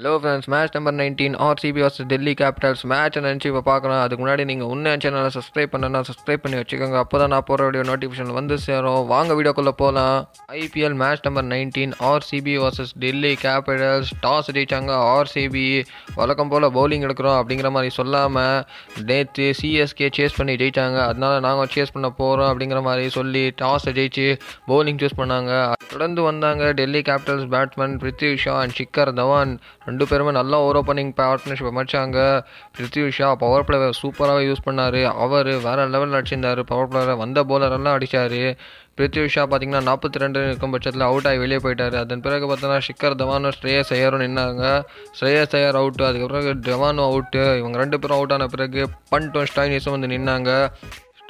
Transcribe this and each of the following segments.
Hello friends match number nineteen RCB versus Delhi Capitals match நினச்சி இப்போ பார்க்கலாம். அதுக்கு முன்னாடி நீங்கள் உன்ன சேனலை சப்ஸ்கிரைப் பண்ணனா சப்ஸ்கிரைப் பண்ணி வச்சுக்கோங்க. அப்போ தான் நான் போகிற வீடியோ நோட்டிஃபிகேஷன் வந்து சேரும். வாங்க வீடியோக்குள்ளே போகலாம் IPL match number nineteen RCB versus Delhi Capitals toss ஜெயிச்சாங்க ஆர்சிபி வழக்கம் போல் பவுலிங் எடுக்கிறோம் அப்படிங்கிற மாதிரி சொல்லாமல் நேற்று சிஎஸ்கே சேஸ் பண்ணி ஜெயிச்சாங்க. அதனால நாங்கள் சேஸ் பண்ண போகிறோம் அப்படிங்கிற மாதிரி சொல்லி டாஸை ஜெயிச்சு பவுலிங் சூஸ் பண்ணாங்க. தொடர்ந்து வந்தாங்க Delhi Capitals batsman Prithvi Shaw and Shikhar Dhawan ரெண்டு பேருமே நல்லா ஓவர் ஓப்பனிங் பார்ட்னர்ஷிப் அமைச்சாங்க. பிருத்வி ஷா பவர் பிளேவை சூப்பராகவே யூஸ் பண்ணார். அவர் வேறு லெவலில் அடிச்சிருந்தார் பவர் பிளேயர் வந்த பவுலரெல்லாம் அடித்தார் பிருத்வி ஷா பார்த்தீங்கன்னா நாற்பத்தி ரெண்டு இருக்கும் பட்சத்தில் அவுட் ஆகி வெளியே போயிட்டார். அதன் பிறகு பார்த்தோன்னா ஷிக்கர் தவானும் ஸ்ரேயஸ் ஐயரும் நின்னாங்க. ஸ்ரேயஸ் ஐயர் அவுட்டு அதுக்கப்புறம் தவானும் அவுட்டு இவங்க ரெண்டு பேரும் அவுட் ஆன பிறகு பண்ட்டும் ஸ்டைனிஸும் வந்து நின்னாங்க.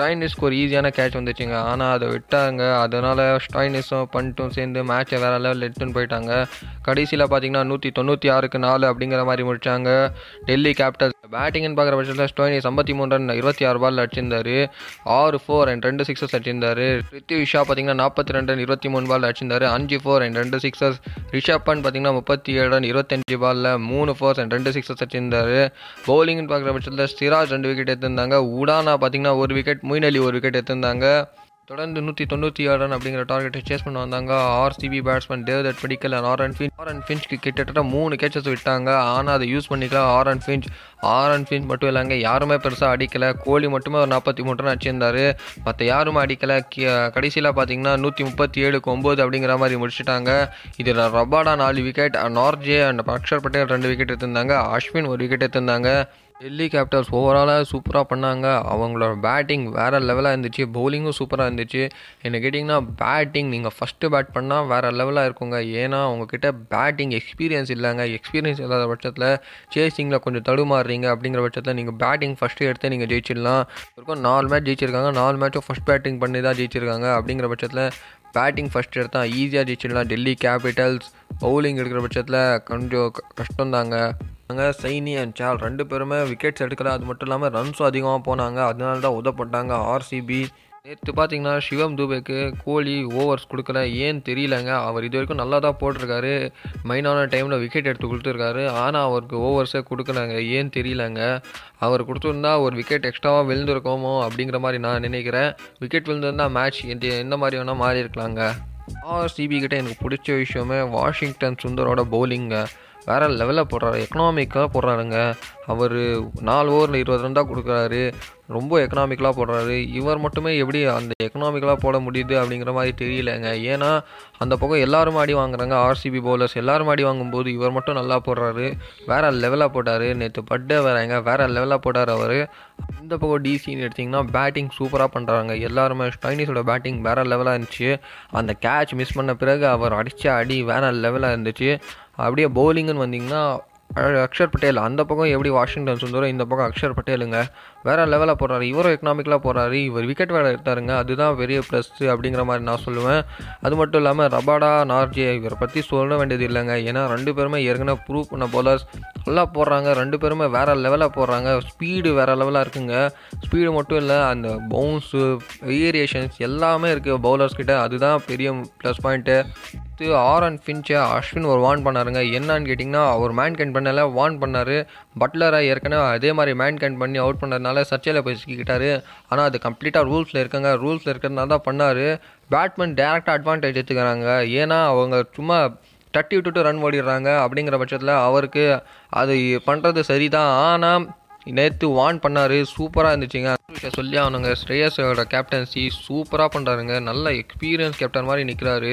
ஸ்டாயினிஸ்க்கு ஒரு ஈஸியான கேட்ச் வந்துச்சுங்க. ஆனால் அதை விட்டாங்க. அதனால் ஸ்டைனிஸும் பண்ணிட்டும் சேர்ந்து மேட்சை வேறு லெவலில் எடுத்துன்னு போயிட்டாங்க. கடைசியில் பார்த்தீங்கன்னா நூற்றி தொண்ணூற்றி ஆறுக்கு நாலு அப்படிங்கிற மாதிரி முடித்தாங்க டெல்லி கேபிட்டல்ஸ் பேட்டிங்னு பார்க்குற பட்சத்தில் ஸ்டோனி ஐம்பத்தி மூணு ரன் இருபத்தி ஆறு பால் அடிச்சிருந்தாரு. ஆறு ஃபோர் அண்ட் ரெண்டு சிக்ஸஸ் அடிச்சிருந்தார். ரித்தி விஷா பார்த்தீங்கன்னா நாற்பத்தி ரெண்டு ரன் இருபத்தி மூணு பால் அடிச்சிருந்தாரு. அஞ்சு ஃபோர் அண்ட் ரெண்டு சிக்ஸஸ் ரிஷப் பண்ட் பார்த்தீங்கன்னா முப்பத்தி ஏழு ரன் இருபத்தஞ்சு பாலில் மூணு ஃபோர்ஸ் அண்ட் ரெண்டு சிக்ஸஸ் அடிச்சிருந்தார். பவுலிங்னு பார்க்குற பட்சத்தில் சிராஜ் ரெண்டு விக்கெட் எடுத்திருந்தாங்க. உடானா பார்த்தீங்கன்னா ஒரு விக்கெட் மொயின் அலி ஒரு விக்கெட் எடுத்திருந்தாங்க. தொடர்ந்து நூற்றி தொண்ணூற்றி ஆறு ரன் அப்படிங்கிற டார்கெட்டை சேஸ் பண்ண வந்தாங்க. RCB batsman Devdutt Padikkal and Aaron Finch Aaron ஃபின்ச்க்கு கிட்டத்தட்ட மூணு கேச்சஸ் விட்டாங்க. ஆனால் அதை யூஸ் பண்ணிக்கலாம் Aaron Finch Aaron Finch மட்டும் இல்லைங்க யாருமே பெருசாக அடிக்கலை. கோலி மட்டுமே ஒரு நாற்பத்தி மூணு ரன் அடிச்சிருந்தார். மற்ற யாருமே அடிக்கலை. கடைசியில் பார்த்தீங்கன்னா நூற்றி முப்பத்தி ஏழுக்கு ஒம்பது அப்படிங்கிற மாதிரி முடிச்சுட்டாங்க. இதில் ரபாடா நாலு wicket Nortje and Axar Patel ரெண்டு விக்கெட் எடுத்திருந்தாங்க. அஸ்வின் ஒரு விக்கெட் எடுத்திருந்தாங்க. டெல்லி கேபிட்டல்ஸ் ஓவராலாக சூப்பராக பண்ணாங்க. அவங்களோட பேட்டிங் வேறு லெவலாக இருந்துச்சு. பவுலிங்கும் சூப்பராக இருந்துச்சு. என்ன கேட்டிங்கன்னா பேட்டிங் நீங்கள் ஃபஸ்ட்டு பேட் பண்ணால் வேறு லெவலாக இருக்குங்க. ஏன்னா அவங்கக்கிட்ட பேட்டிங் எக்ஸ்பீரியன்ஸ் இல்லைங்க. எக்ஸ்பீரியன்ஸ் இல்லாத பட்சத்தில் சேசிங்கில் கொஞ்சம் தடுமாறுறீங்க. அப்படிங்கிற பட்சத்தில் நீங்கள் பேட்டிங் ஃபஸ்ட்டு எடுத்து நீங்கள் ஜெயிச்சிடலாம். இருக்கும் நாலு மேட்ச் ஜெயிச்சிருக்காங்க. நாலு மேட்சும் ஃபஸ்ட் பேட்டிங் பண்ணி தான் ஜெயிச்சிருக்காங்க. அப்படிங்கிற பட்சத்தில் பேட்டிங் ஃபஸ்ட் எடுத்தால் ஈஸியாக ஜெயிச்சிடலாம். டெல்லி கேபிட்டல்ஸ் பவுலிங் எடுக்கிற பட்சத்தில் கொஞ்சம் கஷ்டம்தாங்க. அங்கே சைனி அண்ட் சால் ரெண்டு பேருமே விக்கெட்ஸ் எடுக்கல. அது மட்டும் இல்லாமல் ரன்ஸும் அதிகமாக போனாங்க. அதனால தான் உதப்பட்டாங்க ஆர்சிபி நேற்று பார்த்தீங்கன்னா சிவம் தூபேக்கு கோலி ஓவர்ஸ் கொடுக்கல. ஏன்னு தெரியலங்க. அவர் இது வரைக்கும் நல்லா தான் போட்டிருக்காரு. மெயினான டைமில் விக்கெட் எடுத்து கொடுத்துருக்காரு. ஆனால் அவருக்கு ஓவர்ஸே கொடுக்கலங்க. ஏன்னு தெரியலங்க. அவர் கொடுத்துருந்தா ஒரு விக்கெட் எக்ஸ்ட்ராவாக விழுந்திருக்கோமோ அப்படிங்கிற மாதிரி நான் நினைக்கிறேன். விக்கெட் விழுந்திருந்தால் மேட்ச் எந்த எந்த மாதிரி வேணால் மாறி இருக்கலாங்க ஆர்சிபி கிட்ட எனக்கு பிடிச்ச விஷயமே வாஷிங்டன் சுந்தரோட பவுலிங்க வேறு லெவலில் போடுறாரு. எக்கனாமிக்காக போடுறாருங்க. அவர் நாலு ஓவரில் இருபது ரன் தான் கொடுக்குறாரு. ரொம்ப எக்கனாமிக்கலாக போடுறாரு. இவர் மட்டுமே எப்படி அந்த எக்கனாமிக்கலாக போட முடியுது அப்படிங்கிற மாதிரி தெரியலங்க. ஏன்னா அந்த பக்கம் எல்லாரும் ஆடி வாங்குறாங்க. ஆர்சிபி பவுலர்ஸ் எல்லாரும் ஆடி வாங்கும்போது இவர் மட்டும் நல்லா போடுறாரு. வேறு லெவலாக போட்டார். நேற்று பட்டே வேறங்க வேறு லெவலாக போட்டார் அவர். இந்த பக்கம் டிசின்னு எடுத்திங்கன்னா பேட்டிங் சூப்பராக பண்ணுறாங்க எல்லாருமே ஸ்டைனிஸோட பேட்டிங் வேறு லெவலாக இருந்துச்சு. அந்த கேட்ச் மிஸ் பண்ண பிறகு அவர் அடித்த அடி வேறு லெவலாக இருந்துச்சு. அப்படியே பவுலிங்குன்னு வந்தீங்கன்னா அக்ஷர் பட்டேல் அந்த பக்கம் எப்படி வாஷிங்டன் சுந்தரம் இந்த பக்கம் அக்ஷர் பட்டேலுங்க? வேறு லெவலில் போடுறாரு இவரும் எக்கனாமிக்கலாக போடுறாரு இவர் விக்கெட் வேலை எடுத்தாருங்க அதுதான் பெரிய ப்ளஸ் அப்படிங்கிற மாதிரி நான் சொல்லுவேன். அது மட்டும் இல்லாமல் ரபாடா நார்ஜே இவரை பற்றி சொல்ல வேண்டியது இல்லைங்க. ஏன்னா ரெண்டு பேருமே ஏற்கனவே ப்ரூவ் பண்ண போலர்ஸ் நல்லா போடுறாங்க ரெண்டு பேருமே வேறு லெவலில் போடுறாங்க ஸ்பீடு வேறு லெவலாக இருக்குங்க. ஸ்பீடு மட்டும் இல்லை அந்த பவுன்ஸு வேரியேஷன்ஸ் எல்லாமே இருக்குது பவுலர்ஸ் கிட்ட அதுதான் பெரிய ப்ளஸ் பாயிண்ட்டு ஆர் அண்ட் ஃபின்ச்சை அஸ்வின் ஒரு வார்ன் பண்ணாருங்க. என்னன்னு கேட்டிங்கன்னா அவர் மேன் கேன் பண்ணல வார்ன் பண்ணார். பட்லரை ஏற்கனவே அதே மாதிரி மேன் கேன் பண்ணி அவுட் பண்ணதுனால சர்ச்சையில் போய் சிக்கிக்கிட்டாரு. ஆனால் அது கம்ப்ளீட்டாக ரூல்ஸில் இருக்குங்க. ரூல்ஸில் இருக்கிறதுனால தான் பண்ணார். பேட்மேன் டேரெக்டாக அட்வான்டேஜ் எடுத்துக்கிறாங்க. ஏன்னா அவங்க சும்மா தட்டி விட்டுட்டு ரன் ஓடிடுறாங்க அப்படிங்கிற பட்சத்தில் அவருக்கு அது பண்ணுறது சரிதான். ஆனால் நேற்று வான் பண்ணார். சூப்பராக இருந்துச்சுங்க. விஷயம் சொல்லி அவனுங்க ஸ்ரேயஸோட கேப்டன்சி சூப்பராக பண்ணுறாருங்க நல்ல எக்ஸ்பீரியன்ஸ் கேப்டன் மாதிரி நிற்கிறாரு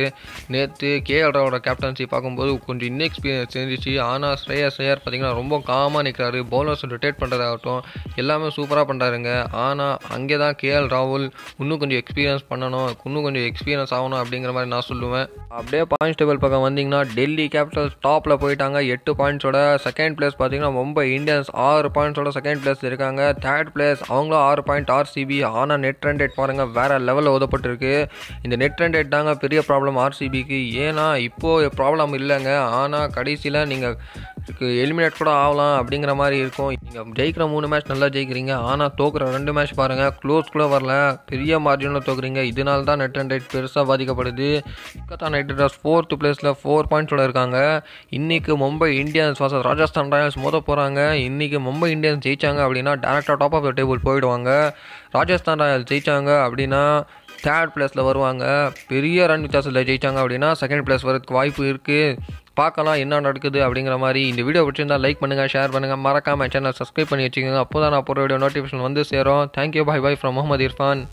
நேற்று கேஎல் ராவோட கேப்டன்சி பார்க்கும்போது கொஞ்சம் இன்எக்ஸ்பீரியன்ஸ் இருந்துச்சு. ஆனால் ஸ்ரேயஸ் ஐயர் பார்த்தீங்கன்னா ரொம்ப காமாக நிற்கிறாரு பவுலர்ஸ் ரொட்டேட் பண்ணுறதாகட்டும் எல்லாமே சூப்பராக பண்ணுறாருங்க ஆனால் அங்கே தான் கேஎல் ராகுல் இன்னும் கொஞ்சம் எக்ஸ்பீரியன்ஸ் பண்ணணும் இன்னும் கொஞ்சம் எக்ஸ்பீரியன்ஸ் ஆகணும் அப்படிங்கிற மாதிரி நான் சொல்லுவேன். அப்படியே பாயிண்ட்ஸ் டேபிள் பக்கம் வந்தீங்கன்னா டெல்லி கேபிட்டல்ஸ் டாப்பில் போயிட்டாங்க. எட்டு பாயிண்ட்ஸோட செகண்ட் பிளேஸ் பார்த்தீங்கன்னா மும்பை இந்தியன்ஸ் ஆறு பாயிண்ட்ஸோட செகண்ட் பிளேஸ் இருக்காங்க. தேர்ட் பிளேஸ் அவங்களும் ஆறு பாயிண்ட் ஆர்சிபி ஆனால் நெட் ரன் ரேட் பாருங்கள் வேறு லெவலில் ஓதப்பட்டிருக்கு. இந்த நெட் ரன் ரேட் தாங்க பெரிய ப்ராப்ளம் ஆர்சிபிக்கு. ஏன்னா இப்போது ப்ராப்ளம் இல்லைங்க. ஆனால் கடைசியில் நீங்கள் எலிமினேட் கூட ஆகலாம் அப்படிங்கிற மாதிரி இருக்கும். நீங்கள் ஜெயிக்கிற மூணு மேட்ச் நல்லா ஜெயிக்கிறீங்க. ஆனால் தோக்குற ரெண்டு மேட்ச் பாருங்கள் க்ளோஸ் கூட வரல. பெரிய மார்ஜினில் தோக்குறீங்க. இதனால தான் நெட் அண்ட் ரைட் பெருசாக பாதிக்கப்படுது. கொல்கத்தா நைட் ரைடர்ஸ் ஃபோர்த்து பிளேஸில் ஃபோர் பாயிண்ட்ஸோட இருக்காங்க. இன்றைக்கி Mumbai Indians versus Rajasthan Royals மோத போகிறாங்க இன்றைக்கி மும்பை இந்தியன்ஸ் ஜெயிச்சாங்க அப்படின்னா டேரக்டாக டாப் ஆஃப் த டேபிள் போயிடுவாங்க. ராஜஸ்தான் ராயல்ஸ் ஜெயிச்சாங்க அப்படின்னா தேர்ட் பிளேஸில் வருவாங்க. பெரிய ரன் வித்தியாசத்தில் ஜெயிச்சாங்க அப்படின்னா செகண்ட் பிளேஸ் வரதுக்கு வாய்ப்பு இருக்குது பார்க்கலாம் என்ன நடக்குது அப்படிங்கிற மாதிரி இந்த வீடியோ பிடிச்சிருந்தா லைக் பண்ணுங்கள் ஷேர் பண்ணுங்கள் மறக்காமல் சேனல் சப்ஸ்கிரைப் பண்ணி வச்சுக்கோங்க. அப்போ தான் நான் போகிற வீடியோ நோட்டிஃபிகேஷன் வந்து சேரும். Thank you bye bye from Mohammed Irfan